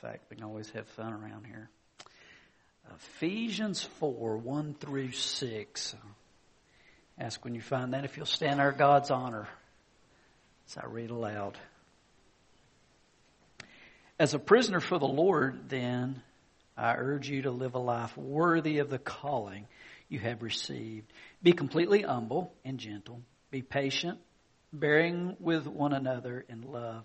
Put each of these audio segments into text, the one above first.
fact, we can always have fun around here. Ephesians 4 1 through 6. Ask when you find that if you'll stand our God's honor as I read aloud. As a prisoner for the Lord, then, I urge you to live a life worthy of the calling you have received. Be completely humble and gentle. Be patient, bearing with one another in love.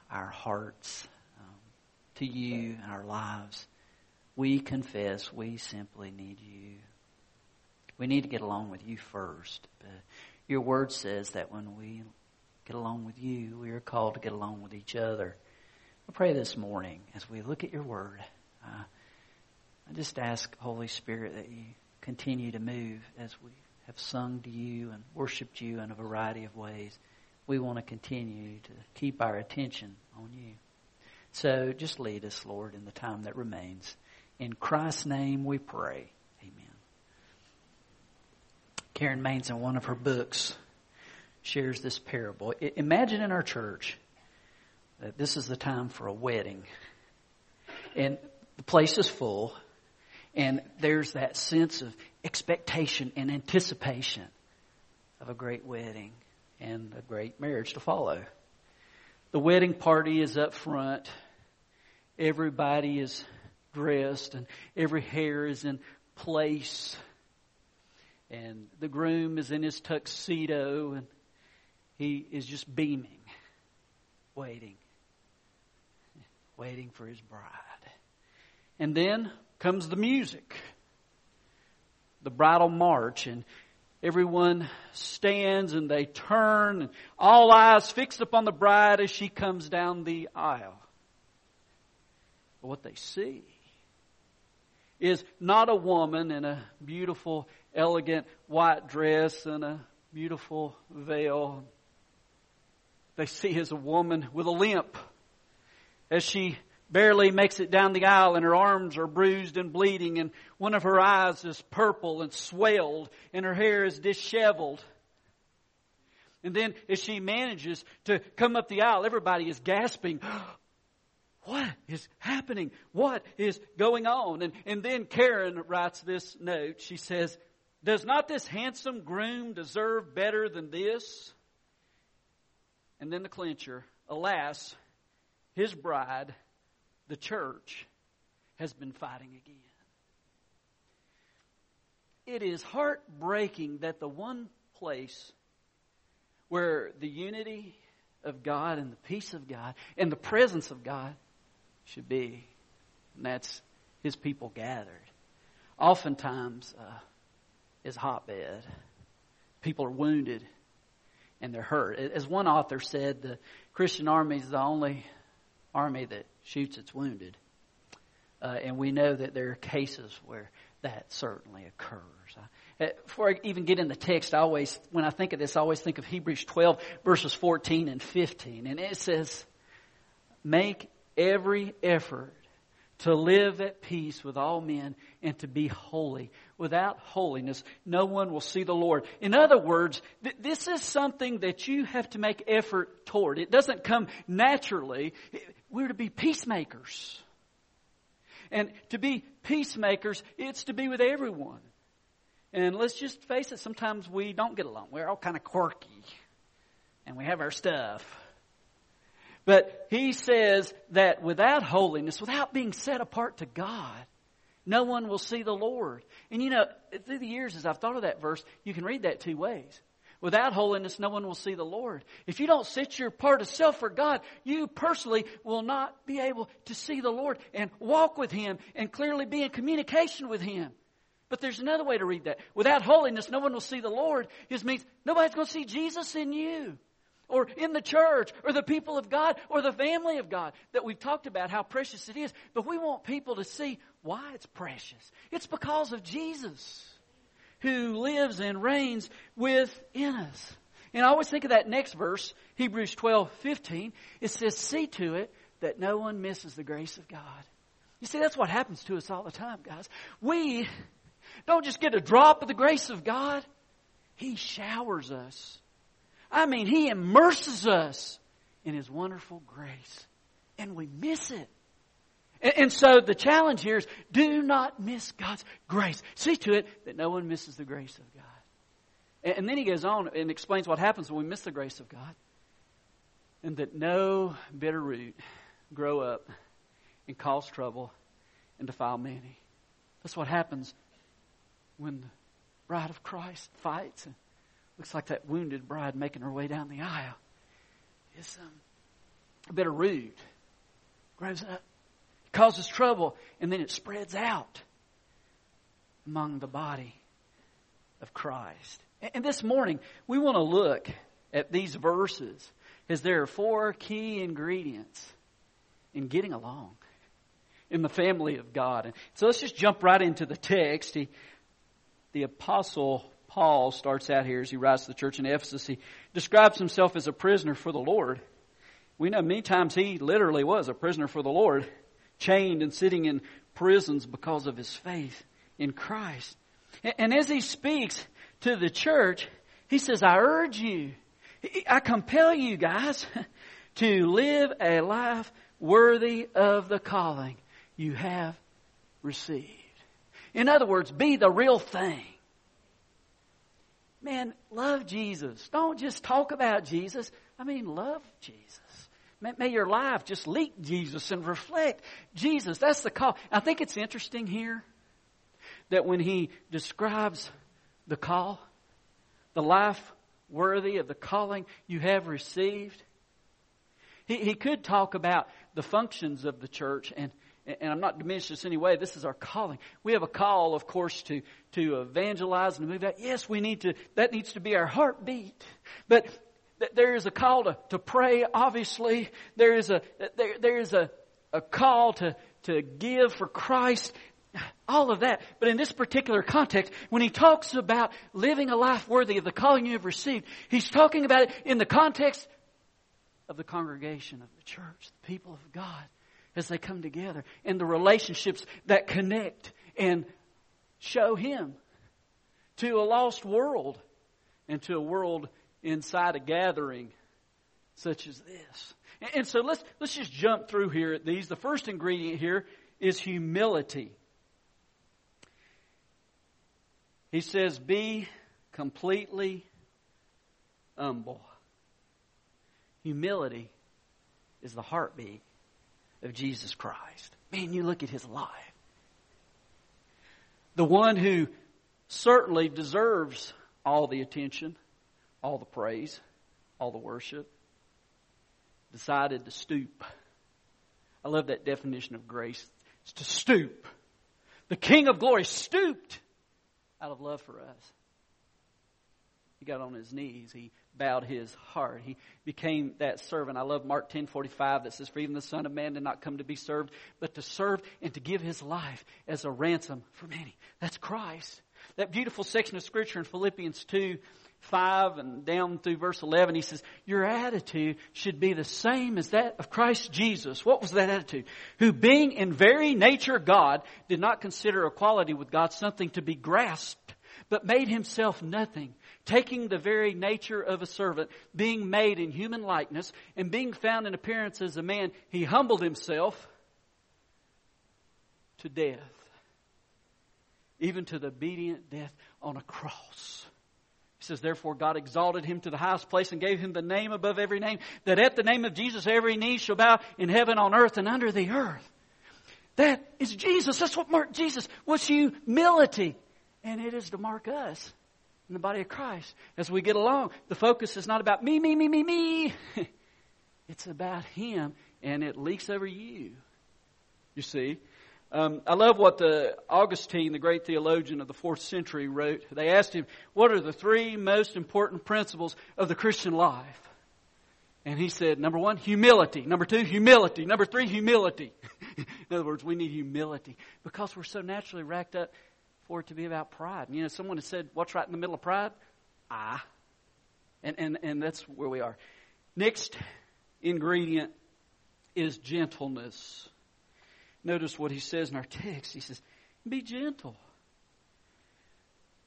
our hearts um, to you and our lives, we confess we simply need you. We need to get along with you first. But your word says that when we get along with you, we are called to get along with each other. I pray this morning as we look at your word, uh, I just ask, Holy Spirit, that you continue to move as we have sung to you and worshiped you in a variety of ways. We want to continue to keep our attention on you. So just lead us, Lord, in the time that remains. In Christ's name we pray. Amen. Karen Mains, in one of her books, shares this parable. Imagine in our church that this is the time for a wedding. And the place is full, and there's that sense of expectation and anticipation of a great wedding and a great marriage to follow. The wedding party is up front. Everybody is dressed and every hair is in place. And the groom is in his tuxedo and he is just beaming, waiting, waiting for his bride. And then comes the music, the bridal march, and everyone stands and they turn, and all eyes fixed upon the bride as she comes down the aisle. But what they see is not a woman in a beautiful, elegant white dress and a beautiful veil. They see is a woman with a limp as she barely makes it down the aisle and her arms are bruised and bleeding and one of her eyes is purple and swelled and her hair is disheveled. And then as she manages to come up the aisle, everybody is gasping. What is happening? What is going on? And, and then Karen writes this note. She says, Does not this handsome groom deserve better than this? And then the clincher, alas, his bride the church has been fighting again. It is heartbreaking that the one place where the unity of God and the peace of God and the presence of God should be, and that's His people gathered, oftentimes uh, is hotbed. People are wounded and they're hurt. As one author said, the Christian army is the only army that shoots its wounded. Uh, and we know that there are cases where that certainly occurs. Uh, before I even get in the text, I always, when I think of this, I always think of Hebrews 12 verses 14 and 15. And it says, make every effort to live at peace with all men and to be holy. Without holiness, no one will see the Lord. In other words, th- this is something that you have to make effort toward. It doesn't come naturally. We're to be peacemakers. And to be peacemakers, it's to be with everyone. And let's just face it, sometimes we don't get along. We're all kind of quirky. And we have our stuff. But he says that without holiness, without being set apart to God, no one will see the Lord. And you know, through the years as I've thought of that verse, you can read that two ways. Without holiness, no one will see the Lord. If you don't set your part of self for God, you personally will not be able to see the Lord and walk with Him and clearly be in communication with Him. But there's another way to read that. Without holiness, no one will see the Lord. This means nobody's going to see Jesus in you. or in the church or the people of God or the family of God that we've talked about how precious it is. But we want people to see why it's precious. It's because of Jesus who lives and reigns within us. And I always think of that next verse, Hebrews 12, 15. It says, see to it that no one misses the grace of God. You see, that's what happens to us all the time, guys. We don't just get a drop of the grace of God. He showers us. I mean, He immerses us in His wonderful grace. And we miss it. And, and so the challenge here is do not miss God's grace. See to it that no one misses the grace of God. And, and then he goes on and explains what happens when we miss the grace of God. And that no bitter root grow up and cause trouble and defile many. That's what happens when the bride of Christ fights and looks like that wounded bride making her way down the aisle. Is um, a bit of root grows up, causes trouble, and then it spreads out among the body of Christ. And this morning, we want to look at these verses as there are four key ingredients in getting along in the family of God. And so let's just jump right into the text. He, the apostle Paul starts out here as he writes to the church in Ephesus. He describes himself as a prisoner for the Lord. We know many times he literally was a prisoner for the Lord, chained and sitting in prisons because of his faith in Christ. And as he speaks to the church, he says, I urge you, I compel you guys to live a life worthy of the calling you have received. In other words, be the real thing. Man, love Jesus. Don't just talk about Jesus. I mean, love Jesus. May, may your life just leak Jesus and reflect Jesus. That's the call. I think it's interesting here that when he describes the call, the life worthy of the calling you have received, he, he could talk about the functions of the church and, and I'm not diminishing this anyway, this is our calling. We have a call, of course, to, to evangelize and to move out. Yes, we need to, that needs to be our heartbeat. But there is a call to, to pray, obviously. There is a, there, there is a, a call to, to give for Christ. All of that. But in this particular context, when he talks about living a life worthy of the calling you have received, he's talking about it in the context of the congregation of the church, the people of God as they come together and the relationships that connect and show Him to a lost world and to a world inside a gathering such as this. And so let's, let's just jump through here at these. The first ingredient here is humility. He says, be completely humble. Humility is the heartbeat of Jesus Christ. Man, you look at his life. The one who certainly deserves all the attention, all the praise, all the worship, decided to stoop. I love that definition of grace. It's to stoop. The King of glory stooped out of love for us. He got on his knees. He bowed his heart. He became that servant. I love Mark 10 45 that says, For even the Son of Man did not come to be served, but to serve and to give his life as a ransom for many. That's Christ. That beautiful section of Scripture in Philippians 2 5 and down through verse 11, he says, Your attitude should be the same as that of Christ Jesus. What was that attitude? Who, being in very nature God, did not consider equality with God something to be grasped, but made himself nothing taking the very nature of a servant, being made in human likeness, and being found in appearance as a man, he humbled himself to death, even to the obedient death on a cross. He says, Therefore, God exalted him to the highest place and gave him the name above every name, that at the name of Jesus every knee shall bow in heaven, on earth, and under the earth. That is Jesus. That's what marked Jesus was humility. And it is to mark us in the body of Christ as we get along. The focus is not about me, me, me, me, me. it's about Him, and it leaks over you. You see? Um, I love what the Augustine, the great theologian of the fourth century, wrote. They asked him, What are the three most important principles of the Christian life? And he said, number one, humility. Number two, humility. Number three, humility. In other words, we need humility because we're so naturally racked up for it to be about pride. And, You know, someone has said, what's right in the middle of pride? I. And, and, and that's where we are. Next ingredient is gentleness. Notice what he says in our text. He says, be gentle.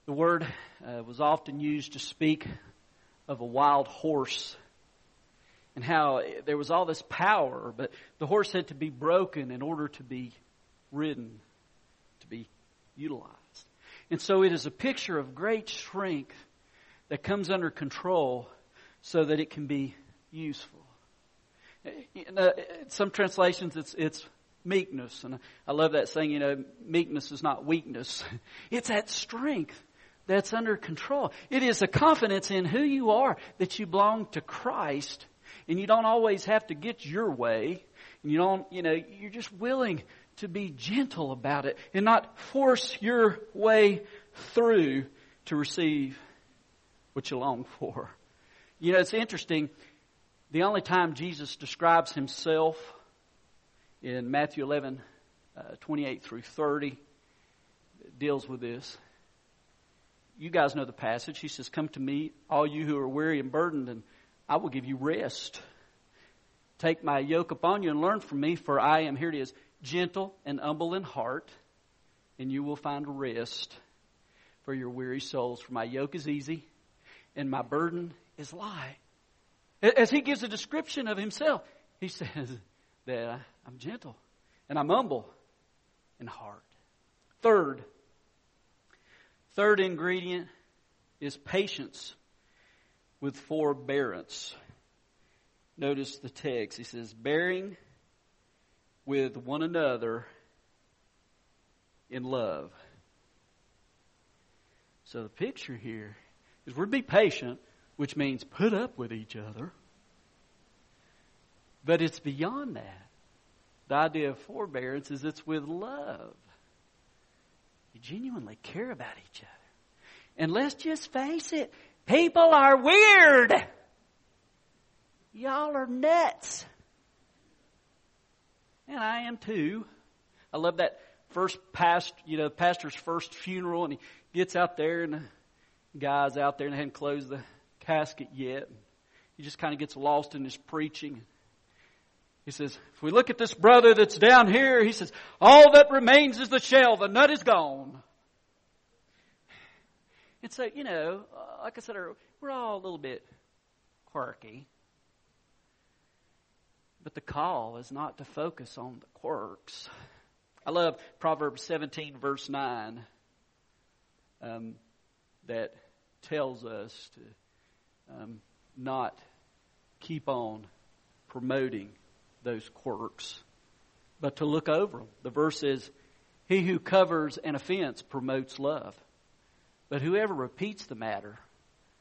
The word uh, was often used to speak of a wild horse and how there was all this power, but the horse had to be broken in order to be ridden, to be utilized. And so it is a picture of great strength that comes under control so that it can be useful. In uh, some translations, it's, it's meekness. And I love that saying, you know, meekness is not weakness. It's that strength that's under control. It is a confidence in who you are that you belong to Christ and you don't always have to get your way. And you don't, you know, you're just willing to be gentle about it and not force your way through to receive what you long for. You know, it's interesting. The only time Jesus describes himself in Matthew 11, uh, 28 through 30, deals with this. You guys know the passage. He says, Come to me, all you who are weary and burdened, and I will give you rest. Take my yoke upon you and learn from me, for I am, here it is, gentle and humble in heart, and you will find rest for your weary souls. For my yoke is easy and my burden is light. As he gives a description of himself, he says that I'm gentle and I'm humble in heart. Third, third ingredient is patience with forbearance. Notice the text. He says, bearing with one another in love. So the picture here is we're to be patient, which means put up with each other. But it's beyond that. The idea of forbearance is it's with love. You genuinely care about each other. And let's just face it, People are weird. Y'all are nuts. And I am too. I love that first past, you know, pastor's first funeral, and he gets out there, and the guy's out there and they hadn't closed the casket yet. He just kind of gets lost in his preaching. He says, if we look at this brother that's down here, he says, all that remains is the shell. The nut is gone. And so, you know, uh, like I said, we're all a little bit quirky. But the call is not to focus on the quirks. I love Proverbs 17, verse 9, um, that tells us to um, not keep on promoting those quirks, but to look over them. The verse is, He who covers an offense promotes love. But whoever repeats the matter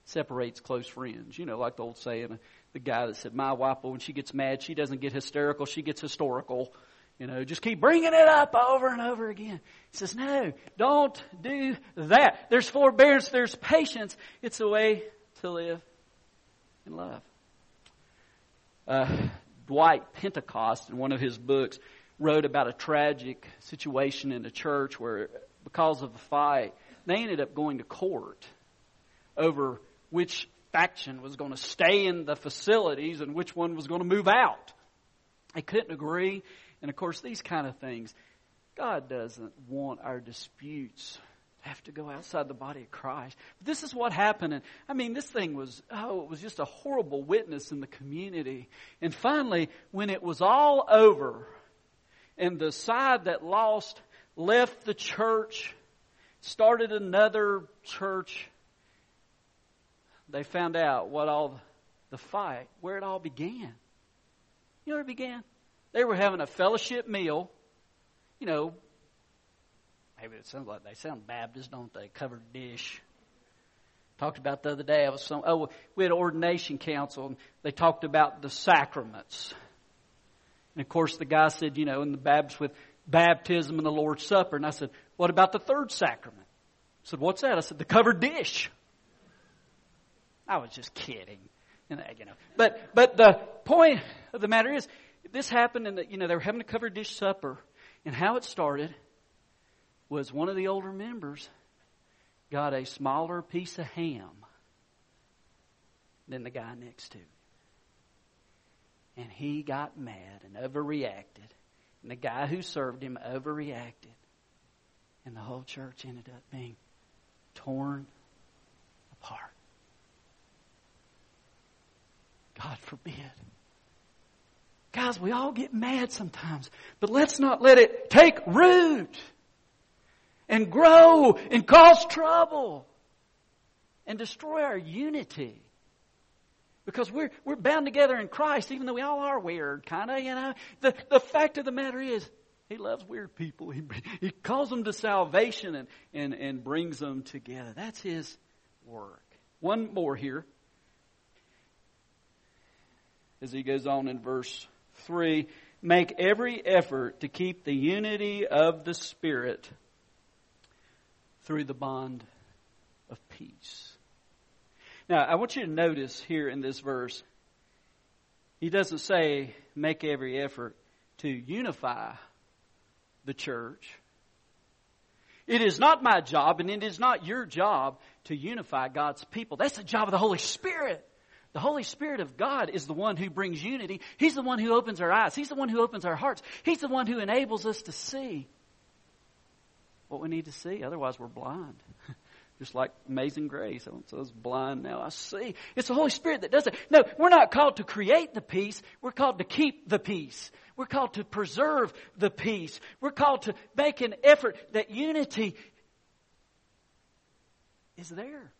separates close friends. You know, like the old saying, the guy that said, my wife, when she gets mad, she doesn't get hysterical, she gets historical. You know, just keep bringing it up over and over again. He says, no, don't do that. There's forbearance, there's patience. It's a way to live in love. Uh, Dwight Pentecost, in one of his books, wrote about a tragic situation in a church where, because of a fight, they ended up going to court over which faction was going to stay in the facilities and which one was going to move out. They couldn't agree. And of course, these kind of things, God doesn't want our disputes have to go outside the body of Christ. But this is what happened. And I mean, this thing was, oh, it was just a horrible witness in the community. And finally, when it was all over and the side that lost left the church started another church. They found out what all the fight, where it all began. You know where it began? They were having a fellowship meal. You know, maybe it sounds like they sound Baptist, don't they? Covered dish. Talked about the other day. I was some. Oh, we had ordination council, and they talked about the sacraments. And of course, the guy said, you know, in the Baptist with baptism and the Lord's Supper. And I said, what about the third sacrament? I said, what's that? I said, the covered dish. I was just kidding. And that, you know. But but the point of the matter is, this happened, and you know they were having a covered dish supper, and how it started was one of the older members got a smaller piece of ham than the guy next to him. And he got mad and overreacted. And the guy who served him overreacted. And the whole church ended up being torn apart. God forbid. Guys, we all get mad sometimes, but let's not let it take root and grow and cause trouble and destroy our unity. Because we're, we're bound together in Christ, even though we all are weird, kind of, you know. The, the fact of the matter is, He loves weird people. He, he calls them to salvation and, and, and brings them together. That's His work. One more here. As he goes on in verse 3 make every effort to keep the unity of the Spirit through the bond of peace. Now, I want you to notice here in this verse, he doesn't say make every effort to unify the church. It is not my job and it is not your job to unify God's people. That's the job of the Holy Spirit. The Holy Spirit of God is the one who brings unity. He's the one who opens our eyes. He's the one who opens our hearts. He's the one who enables us to see what we need to see. Otherwise, we're blind. Just like Amazing Grace. Oh, I was blind, now I see. It's the Holy Spirit that does it. No, we're not called to create the peace. We're called to keep the peace. We're called to preserve the peace. We're called to make an effort that unity is there.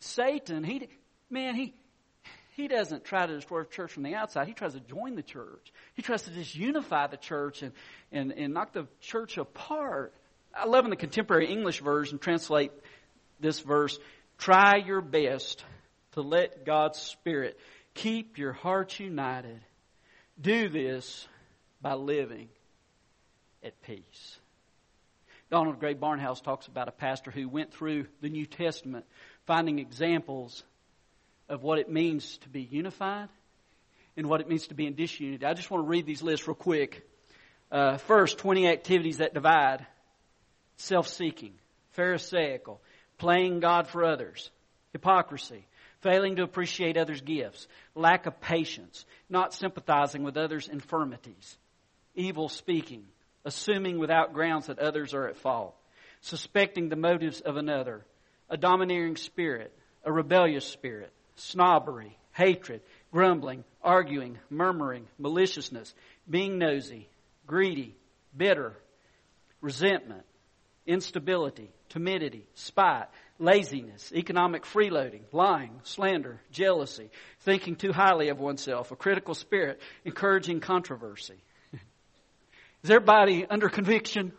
Satan, he, man, he, he doesn't try to destroy the church from the outside. He tries to join the church. He tries to disunify the church and, and, and knock the church apart. I love in the contemporary English version translate this verse, try your best to let God's Spirit keep your hearts united. Do this by living at peace. Donald Grey Barnhouse talks about a pastor who went through the New Testament finding examples of what it means to be unified and what it means to be in disunity. I just want to read these lists real quick. Uh, first, 20 activities that divide self seeking, Pharisaical, playing God for others, hypocrisy, failing to appreciate others' gifts, lack of patience, not sympathizing with others' infirmities, evil speaking, assuming without grounds that others are at fault, suspecting the motives of another, a domineering spirit, a rebellious spirit, snobbery, hatred, grumbling, arguing, murmuring, maliciousness, being nosy, greedy, bitter, resentment, instability, timidity, spite, laziness, economic freeloading, lying, slander, jealousy, thinking too highly of oneself, a critical spirit, encouraging controversy. Is everybody under conviction?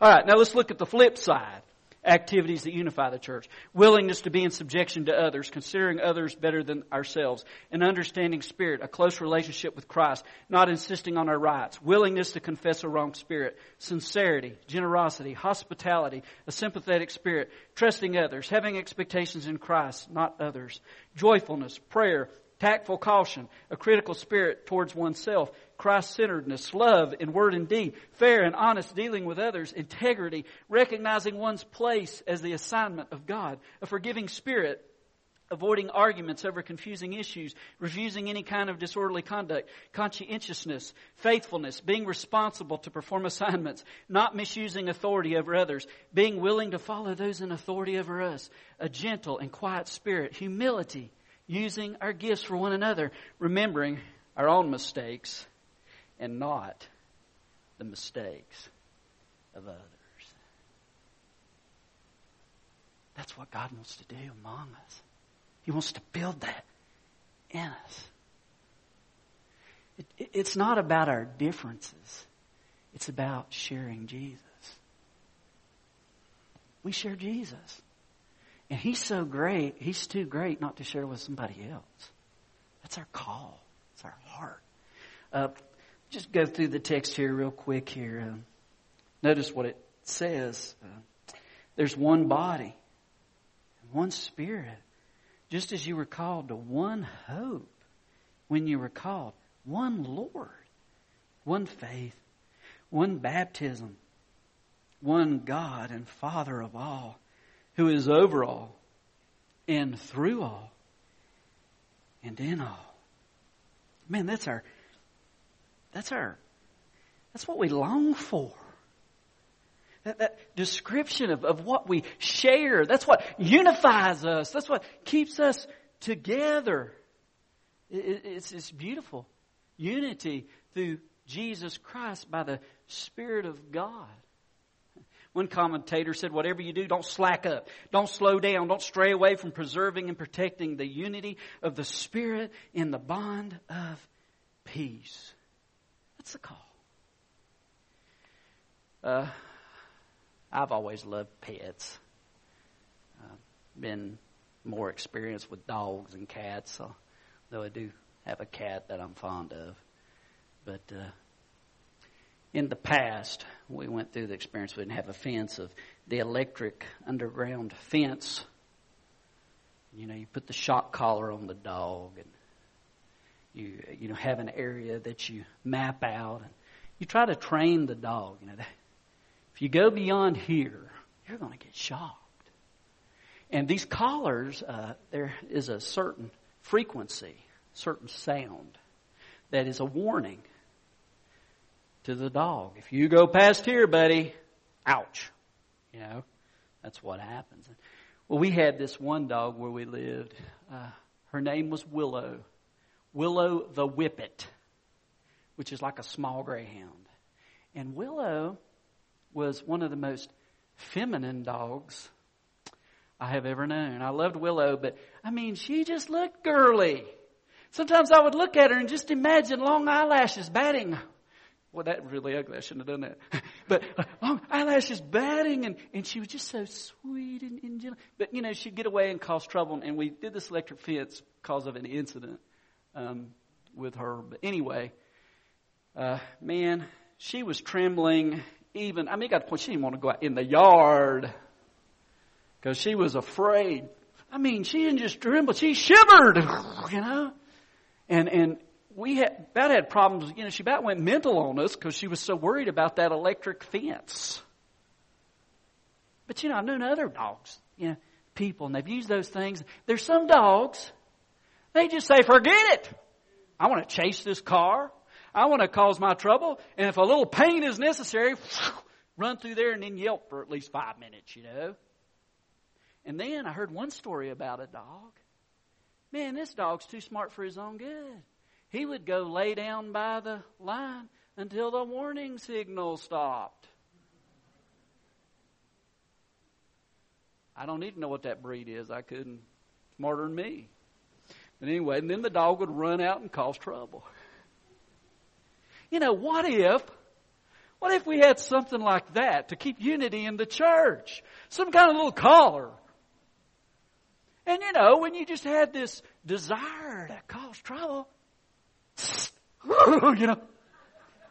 All right, now let's look at the flip side activities that unify the church. Willingness to be in subjection to others, considering others better than ourselves, an understanding spirit, a close relationship with Christ, not insisting on our rights, willingness to confess a wrong spirit, sincerity, generosity, hospitality, a sympathetic spirit, trusting others, having expectations in Christ, not others, joyfulness, prayer, tactful caution, a critical spirit towards oneself, Christ centeredness, love in word and deed, fair and honest dealing with others, integrity, recognizing one's place as the assignment of God, a forgiving spirit, avoiding arguments over confusing issues, refusing any kind of disorderly conduct, conscientiousness, faithfulness, being responsible to perform assignments, not misusing authority over others, being willing to follow those in authority over us, a gentle and quiet spirit, humility, using our gifts for one another, remembering our own mistakes and not the mistakes of others. That's what God wants to do among us. He wants to build that in us. It, it, it's not about our differences. It's about sharing Jesus. We share Jesus. And He's so great, He's too great not to share with somebody else. That's our call. It's our heart. Uh, just go through the text here real quick here. Uh, notice what it says. Uh, there's one body, one spirit. just as you were called to one hope when you were called, one Lord, one faith, one baptism, one God and Father of all, who is over all and through all and in all. Man, that's our, that's our, that's what we long for. That, that description of, of what we share, that's what unifies us. That's what keeps us together. It, it's, it's beautiful. Unity through Jesus Christ by the Spirit of God. One commentator said, whatever you do, don't slack up. Don't slow down. Don't stray away from preserving and protecting the unity of the Spirit in the bond of peace. That's the call. Uh, I've always loved pets. Uh, been more experienced with dogs and cats, though I do have a cat that I'm fond of. But uh, in the past, we went through the experience. We didn't have a fence of the electric underground fence. You know, you put the shock collar on the dog, and you you know have an area that you map out, and you try to train the dog. You know, if you go beyond here, you're going to get shocked. And these collars, uh, there is a certain frequency, certain sound that is a warning to the dog. If you go past here, buddy, ouch. You know, that's what happens. Well, we had this one dog where we lived. Uh, her name was Willow. Willow the Whippet, which is like a small greyhound. And Willow was one of the most feminine dogs I have ever known. I loved Willow, but I mean, she just looked girly. Sometimes I would look at her and just imagine long eyelashes batting well, that really ugly. I shouldn't have done that. but uh, long eyelashes batting, and, and she was just so sweet and, and gentle. But, you know, she'd get away and cause trouble, and we did this electric fence because of an incident um, with her. But anyway, uh, man, she was trembling even. I mean, got the point she didn't want to go out in the yard because she was afraid. I mean, she didn't just tremble, she shivered, you know? And, and we had about had problems. You know, she about went mental on us because she was so worried about that electric fence. But you know, I've known other dogs, you know, people, and they've used those things. There's some dogs, they just say, "Forget it. I want to chase this car. I want to cause my trouble, and if a little pain is necessary, run through there and then yelp for at least five minutes." You know. And then I heard one story about a dog. Man, this dog's too smart for his own good. He would go lay down by the line until the warning signal stopped. I don't even know what that breed is. I couldn't. Smarter than me. But anyway, and then the dog would run out and cause trouble. You know, what if, what if we had something like that to keep unity in the church? Some kind of little collar. And you know, when you just had this desire to cause trouble, you know,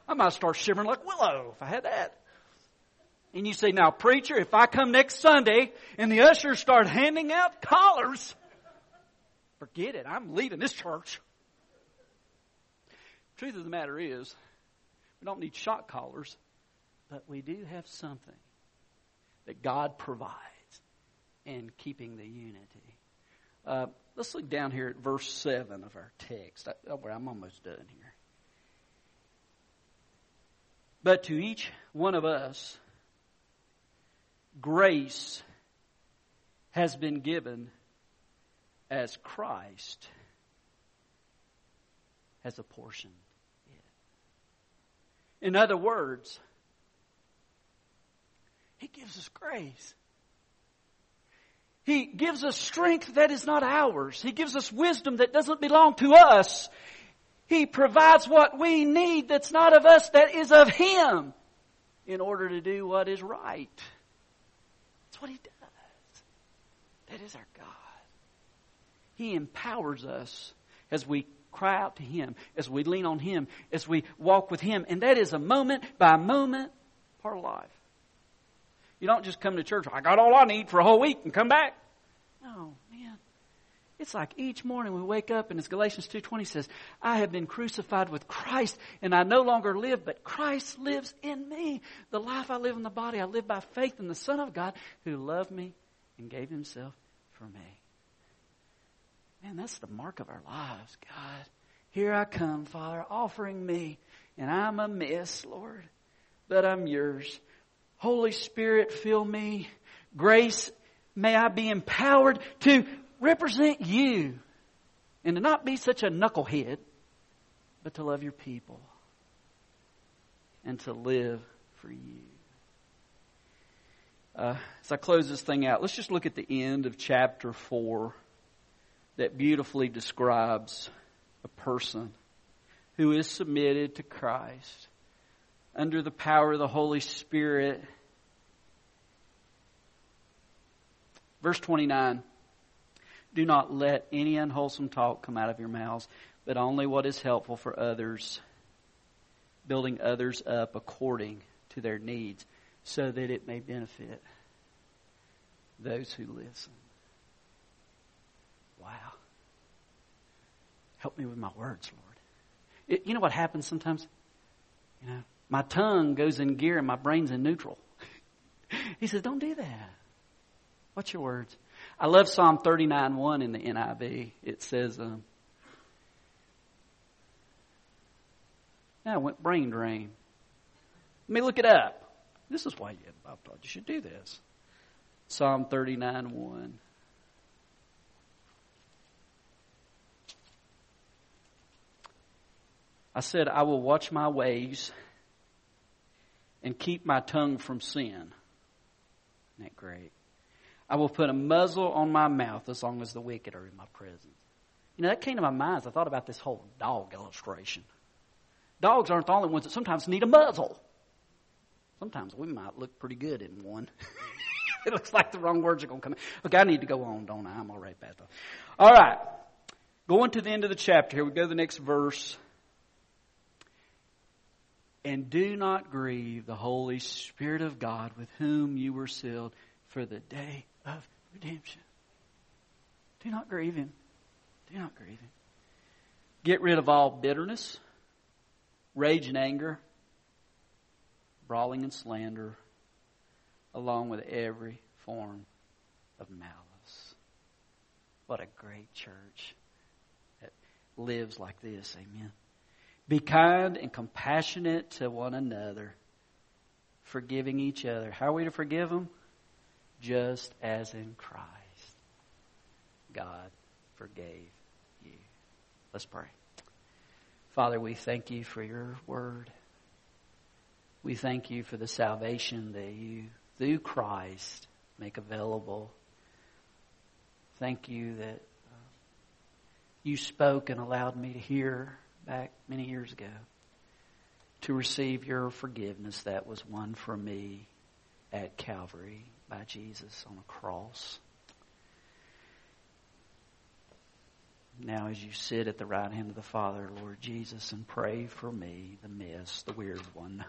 I might start shivering like Willow if I had that. And you say, now preacher, if I come next Sunday and the ushers start handing out collars, forget it. I'm leaving this church. Truth of the matter is, we don't need shock collars, but we do have something that God provides in keeping the unity. Uh, let's look down here at verse 7 of our text. I, oh, I'm almost done here. But to each one of us, grace has been given as Christ has apportioned it. In other words, He gives us grace. He gives us strength that is not ours. He gives us wisdom that doesn't belong to us. He provides what we need that's not of us, that is of Him, in order to do what is right. That's what He does. That is our God. He empowers us as we cry out to Him, as we lean on Him, as we walk with Him. And that is a moment by moment part of life. You don't just come to church, I got all I need for a whole week and come back. No. It's like each morning we wake up and as Galatians 2.20 says, I have been crucified with Christ and I no longer live, but Christ lives in me. The life I live in the body, I live by faith in the Son of God who loved me and gave himself for me. Man, that's the mark of our lives, God. Here I come, Father, offering me, and I'm a mess, Lord, but I'm yours. Holy Spirit, fill me. Grace, may I be empowered to represent you and to not be such a knucklehead, but to love your people and to live for you. Uh, as I close this thing out, let's just look at the end of chapter 4 that beautifully describes a person who is submitted to Christ under the power of the Holy Spirit. Verse 29 Do not let any unwholesome talk come out of your mouths, but only what is helpful for others, building others up according to their needs, so that it may benefit those who listen. Wow. Help me with my words, Lord. It, you know what happens sometimes? You know, my tongue goes in gear and my brain's in neutral. he says, don't do that. What's your words? I love Psalm 39 1 in the NIV. It says, um, now I went brain drain. Let me look it up. This is why you, Bob thought you should do this. Psalm 39 1. I said, I will watch my ways and keep my tongue from sin. Isn't that great? I will put a muzzle on my mouth as long as the wicked are in my presence. You know, that came to my mind as I thought about this whole dog illustration. Dogs aren't the only ones that sometimes need a muzzle. Sometimes we might look pretty good in one. it looks like the wrong words are going to come out. Look, I need to go on, don't I? I'm all right, Pastor. All right. Going to the end of the chapter here, we go to the next verse. And do not grieve the Holy Spirit of God with whom you were sealed for the day of redemption. Do not grieve Him. Do not grieve Him. Get rid of all bitterness, rage and anger, brawling and slander, along with every form of malice. What a great church that lives like this. Amen. Be kind and compassionate to one another, forgiving each other. How are we to forgive them? Just as in Christ, God forgave you. Let's pray. Father, we thank you for your word. We thank you for the salvation that you, through Christ, make available. Thank you that uh, you spoke and allowed me to hear back many years ago to receive your forgiveness that was won for me at Calvary by Jesus on a cross. Now, as you sit at the right hand of the Father, Lord Jesus, and pray for me, the miss, the weird one,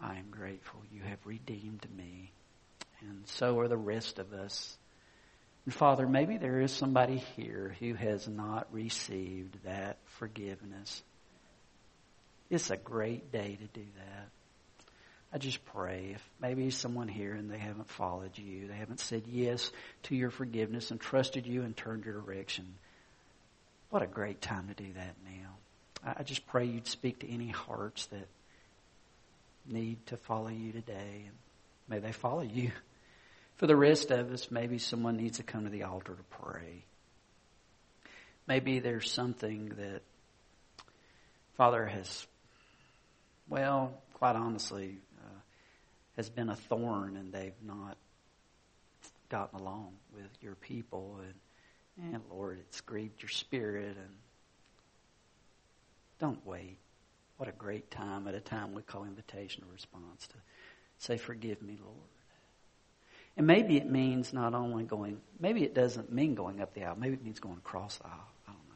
I am grateful you have redeemed me, and so are the rest of us and Father, maybe there is somebody here who has not received that forgiveness. It's a great day to do that. I just pray if maybe someone here and they haven't followed you, they haven't said yes to your forgiveness and trusted you and turned your direction. What a great time to do that now. I just pray you'd speak to any hearts that need to follow you today and may they follow you. For the rest of us, maybe someone needs to come to the altar to pray. Maybe there's something that Father has, well, quite honestly, has been a thorn and they've not gotten along with your people. And, and Lord, it's grieved your spirit. And don't wait. What a great time at a time we call invitation or response to say, Forgive me, Lord. And maybe it means not only going, maybe it doesn't mean going up the aisle. Maybe it means going across the aisle. I don't know.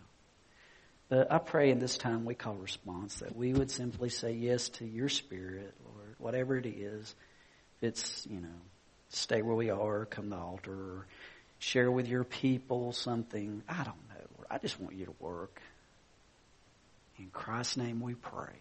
But I pray in this time we call response that we would simply say yes to your spirit, Lord, whatever it is. It's, you know, stay where we are, come to the altar, or share with your people something. I don't know, Lord. I just want you to work. In Christ's name we pray.